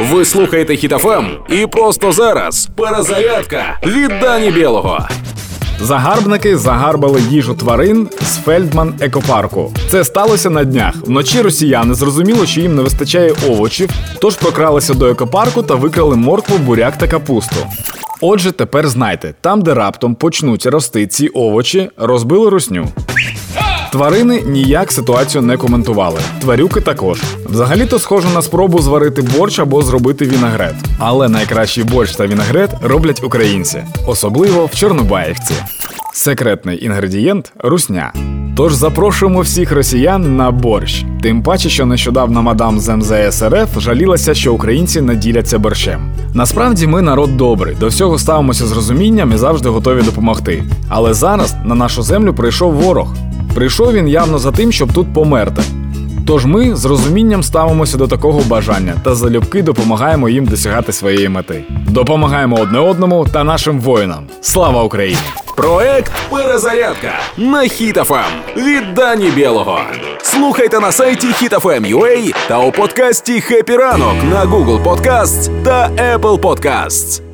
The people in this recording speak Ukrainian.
Ви слухаєте Хітофем і просто зараз перезарядка від Дані Білого. Загарбники загарбали їжу тварин з Фельдман екопарку. Це сталося на днях. Вночі росіяни зрозуміло, що їм не вистачає овочів, тож прокралися до екопарку та викрали моркву, буряк та капусту. Отже, тепер знайте, там, де раптом почнуть рости ці овочі, розбили русню. Тварини ніяк ситуацію не коментували. Тварюки також. Взагалі-то схоже на спробу зварити борщ або зробити вінегрет. Але найкращий борщ та вінегрет роблять українці, особливо в Чорнобаївці. Секретний інгредієнт русня. Тож запрошуємо всіх росіян на борщ. Тим паче, що нещодавно мадам з МЗС РФ жалілася, що українці не діляться борщем. Насправді ми народ добрий, до всього ставимося з розумінням і завжди готові допомогти. Але зараз на нашу землю прийшов ворог. Прийшов він явно за тим, щоб тут померти. Тож ми з розумінням ставимося до такого бажання та залюбки допомагаємо їм досягати своєї мети. Допомагаємо одне одному та нашим воїнам. Слава Україні! Проект Перезарядка на Хітофем від Дані Білого. Слухайте на сайті HitFM.ua та у подкасті «Хеппі ранок» на Google Podcasts та Apple Podcasts.